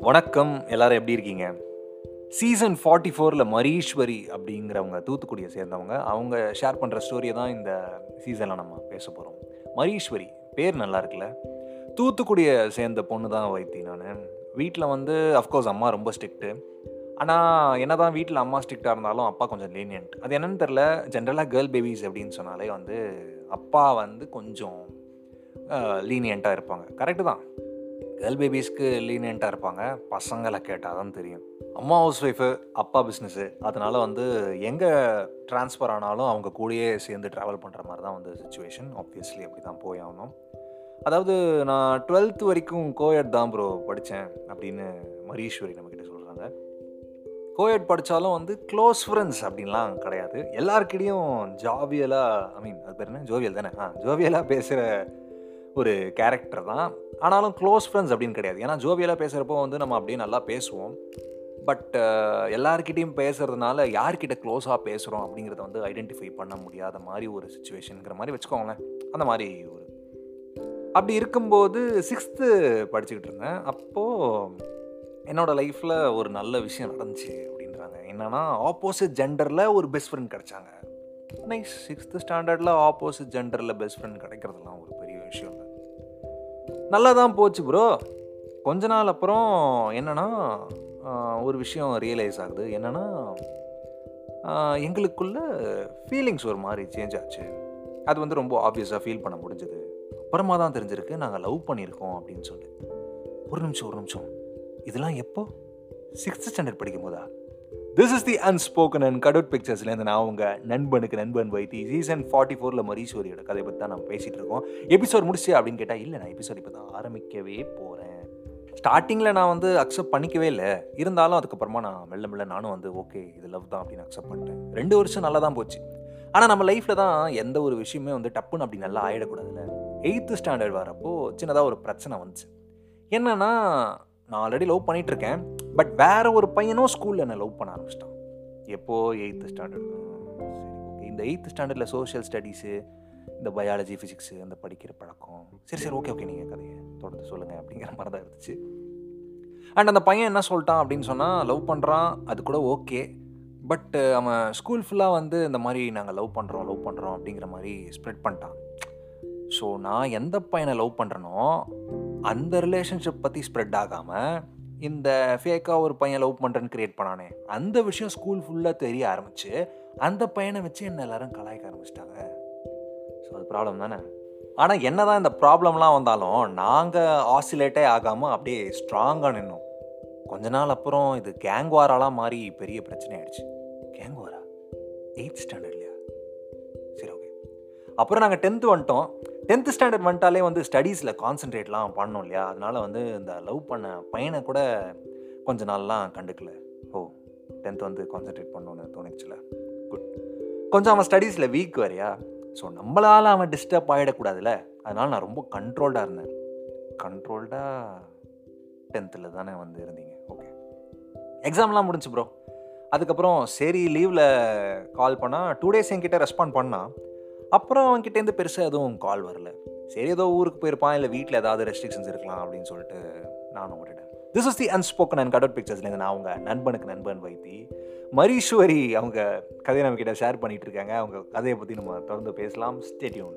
வணக்கம். எல்லாரும் எப்படி இருக்கீங்க? சீசன் ஃபார்ட்டி ஃபோரில் மரீஸ்வரி அப்படிங்கிறவங்க தூத்துக்குடியை சேர்ந்தவங்க அவங்க ஷேர் பண்ணுற ஸ்டோரியை தான் இந்த சீசனில் நம்ம பேச போகிறோம் மரீஸ்வரி பேர் நல்லா இருக்குல்ல? தூத்துக்குடியை சேர்ந்த பொண்ணு தான் வைத்தி நான். வீட்டில் வந்து அஃப்கோர்ஸ் அம்மா ரொம்ப ஸ்ட்ரிக்ட்டு ஆனால் என்ன தான் வீட்டில் அம்மா ஸ்ட்ரிக்டாக இருந்தாலும் அப்பா கொஞ்சம் லீனியன்ட் அது என்னென்னு தெரில ஜென்ரலாக கேர்ள் பேபிஸ் அப்படின்னு சொன்னாலே வந்து அப்பா வந்து கொஞ்சம் லீனியண்ட்டாக இருப்பாங்க. கரெக்டு தான். கேர்ள் பேபிஸ்க்கு லீனியண்ட்டாக இருப்பாங்க. பசங்களை கேட்டால் தான் தெரியும். அம்மா ஹவுஸ் ஒய்ஃபு அப்பா பிஸ்னஸ்ஸு அதனால் வந்து எங்கே ட்ரான்ஸ்ஃபர் ஆனாலும் அவங்க கூடயே சேர்ந்து ட்ராவல் பண்ணுற மாதிரி தான் வந்து சுச்சுவேஷன் ஆப்வியஸ்லி அப்படி தான் போய் ஆகணும். அதாவது நான் டுவெல்த் வரைக்கும் கோயட் தான் ப்ரோ படித்தேன் அப்படின்னு மரீஸ்வரி நம்மக்கிட்ட சொல்கிறாங்க கோயட் படித்தாலும் வந்து க்ளோஸ் ஃப்ரெண்ட்ஸ் அப்படின்லாம் கிடையாது. எல்லாருக்கிட்டையும் ஜாவியலாக ஐ மீன் அது பேர் என்ன? ஜோவியல் தானே? ஆ ஜோவியலாக பேசுகிற ஒரு கேரக்டர் தான். ஆனாலும் க்ளோஸ் ஃப்ரெண்ட்ஸ் அப்படின்னு கிடையாது. ஏன்னா ஜோவியலாக பேசுகிறப்போ வந்து நம்ம அப்படியே நல்லா பேசுவோம். பட் எல்லாருக்கிட்டையும் பேசுகிறதுனால யார்கிட்ட க்ளோஸாக பேசுகிறோம் அப்படிங்கிறத வந்து ஐடென்டிஃபை பண்ண முடியாத மாதிரி ஒரு சுச்சுவேஷனுங்கிற மாதிரி வச்சுக்கோங்களேன். அந்த மாதிரி ஒரு. அப்படி இருக்கும்போது சிக்ஸ்த்து படிச்சுக்கிட்டு இருந்தேன். அப்போது என்னோடய லைஃப்பில் ஒரு நல்ல விஷயம் நடந்துச்சு அப்படின்றாங்க. என்னென்னா ஆப்போசிட் ஜெண்டரில் ஒரு பெஸ்ட் ஃப்ரெண்ட் கிடச்சாங்க. நைஸ் சிக்ஸ்த்து ஸ்டாண்டர்டில் ஆப்போசிட் ஜெண்டரில் பெஸ்ட் ஃப்ரெண்ட் கிடைக்கிறதுலாம் ஒரு பெரிய விஷயம் இல்லை. நல்லா தான் போச்சு ப்ரோ கொஞ்ச நாள் அப்புறம் என்னென்னா ஒரு விஷயம் ரியலைஸ் ஆகுது. என்னென்னா எங்களுக்குள்ள ஃபீலிங்ஸ் ஒரு மாதிரி சேஞ்ச் ஆச்சு. அது வந்து ரொம்ப ஆப்வியஸாக ஃபீல் பண்ண முடிஞ்சது. அப்புறமா தான் தெரிஞ்சிருக்கு நாங்கள் லவ் பண்ணியிருக்கோம் அப்படின்னு சொல்லி. ஒரு நிமிஷம் ஒரு நிமிஷம். இதெல்லாம் எப்போ? சிக்ஸ்த் ஸ்டாண்டர்ட் படிக்கும் போதா this is the unspoken and cutout பிக்சர்ஸ்லேருந்து நான் அவங்க நண்பனுக்கு நண்பன் வைத்தி சீசன் ஃபார்ட்டி ஃபோரில் மரீஸ்வரியோட கதையை பற்றி தான் நம்ம பேசிகிட்டு இருக்கோம். எபிசோட் முடிச்சு அப்படின்னு கேட்டால் இல்லை நான் எபிசோட் இப்போ தான் ஆரம்பிக்கவே போகிறேன் ஸ்டார்டிங்கில் நான் வந்து அக்செப்ட் பண்ணிக்கவே இல்லை. இருந்தாலும் அதுக்கப்புறமா நான் மெல்ல மெல்ல நானும் வந்து ஓகே இது லவ் தான் அப்படின்னு அக்செப்ட் பண்ணிட்டேன். ரெண்டு வருஷம் நல்லா தான் போச்சு. ஆனால் நம்ம லைஃப்பில் தான் எந்த ஒரு விஷயமே வந்து டப்புன்னு அப்படி நல்லா ஆகிடக்கூடாதுல்ல எயித்து ஸ்டாண்டர்ட் வரப்போ சின்னதாக ஒரு பிரச்சனை வந்துச்சு. என்னன்னா நான் ஆல்ரெடி லவ் பண்ணிகிட்ருக்கேன் பட் வேற ஒரு பையனும் ஸ்கூலில் என்னை லவ் பண்ண ஆரம்பிச்சிட்டான். எப்போ எயித்து ஸ்டாண்டர்ட் சரி ஓகே இந்த எயித்து ஸ்டாண்டர்டில் சோஷியல் ஸ்டடீஸு இந்த பயாலஜி ஃபிசிக்ஸு அந்த படிக்கிற பழக்கம். சரி சரி ஓகே ஓகே நீங்கள் கதையை தொடர்ந்து சொல்லுங்கள் அப்படிங்கிற மாதிரி தான் இருந்துச்சு. அண்ட் அந்த பையன் என்ன சொல்லிட்டான் அப்படின்னு சொன்னால் லவ் பண்ணுறான் அது கூட ஓகே பட் uh, அவன் ஸ்கூல் ஃபுல்லாக வந்து இந்த மாதிரி நாங்கள் லவ் பண்ணுறோம் லவ் பண்ணுறோம் அப்படிங்கிற மாதிரி ஸ்ப்ரெட் பண்ணிட்டான். ஸோ நான் எந்த பையனை லவ் பண்ணுறனோ அந்த ரிலேஷன்ஷிப் பற்றி ஸ்ப்ரெட் ஆகாமல் இந்த ஃபேக்காக ஒரு பையன் லவ் பண்ணுறேன்னு க்ரியேட் பண்ணானே அந்த விஷயம் ஸ்கூல் ஃபுல்லாக தெரிய ஆரம்பிச்சு அந்த பையனை வச்சு என்ன எல்லாரும் கலாய்க்க ஆரம்பிச்சிட்டாங்க. ஸோ அது ப்ராப்ளம் தானே? ஆனால் என்ன தான் இந்த ப்ராப்ளம்லாம் வந்தாலும் நாங்கள் ஆசிலேட்டே ஆகாமல் அப்படியே ஸ்ட்ராங்காக நின்னோம். கொஞ்ச நாள் அப்புறம் இது கேங் வாராலாம் மாறி பெரிய பிரச்சனை ஆயிடுச்சு. கேங் வாரா எயித் ஸ்டாண்டர்ட்லையா சரி ஓகே அப்புறம் நாங்கள் டென்த்து வந்துட்டோம். டென்த்து ஸ்டாண்டர்ட் வந்துட்டாலே வந்து ஸ்டடீஸில் கான்சென்ட்ரேட்லாம் பண்ணோம் இல்லையா? அதனால் வந்து இந்த லவ் பண்ண பையனை கூட கொஞ்ச நாள்லாம் கண்டுக்கல. ஓ டென்த் வந்து கான்சென்ட்ரேட் பண்ணோன்னு தோணுச்சுல. குட் கொஞ்சம் அவன் ஸ்டடீஸில் வீக் வரையா ஸோ நம்மளால் அவன் டிஸ்டர்ப் ஆகிடக்கூடாதுல்ல அதனால் நான் ரொம்ப கண்ட்ரோல்டாக இருந்தேன். கண்ட்ரோல்டாக டென்த்தில் தானே வந்து இருந்தீங்க. ஓகே எக்ஸாம்லாம் முடிஞ்சு ப்ரோ அதுக்கப்புறம் சரி லீவில் கால் பண்ணால் டூ டேஸ் என்கிட்ட ரெஸ்பாண்ட் பண்ணால் அப்புறம் அவன்கிட்டேருந்து பெருசாக எதுவும் கால் வரல. சரி ஏதோ ஊருக்கு போயிருப்பான் இல்லை வீட்டில் ஏதாவது ரெஸ்ட்ரிக்ஷன்ஸ் இருக்கலாம் அப்படின்னு சொல்லிட்டு நானும் விட்டுட்டேன் this is the unspoken and cutout பிக்சர்ஸ்லேருந்து நான் அவங்க நண்பனுக்கு நண்பன் வைத்தி மரீஸ்வரி அவங்க கதையை நம்ம கிட்ட ஷேர் பண்ணிகிட்டு இருக்காங்க. அவங்க கதையை பற்றி நம்ம தொடர்ந்து பேசலாம். ஸ்டேட்யூன்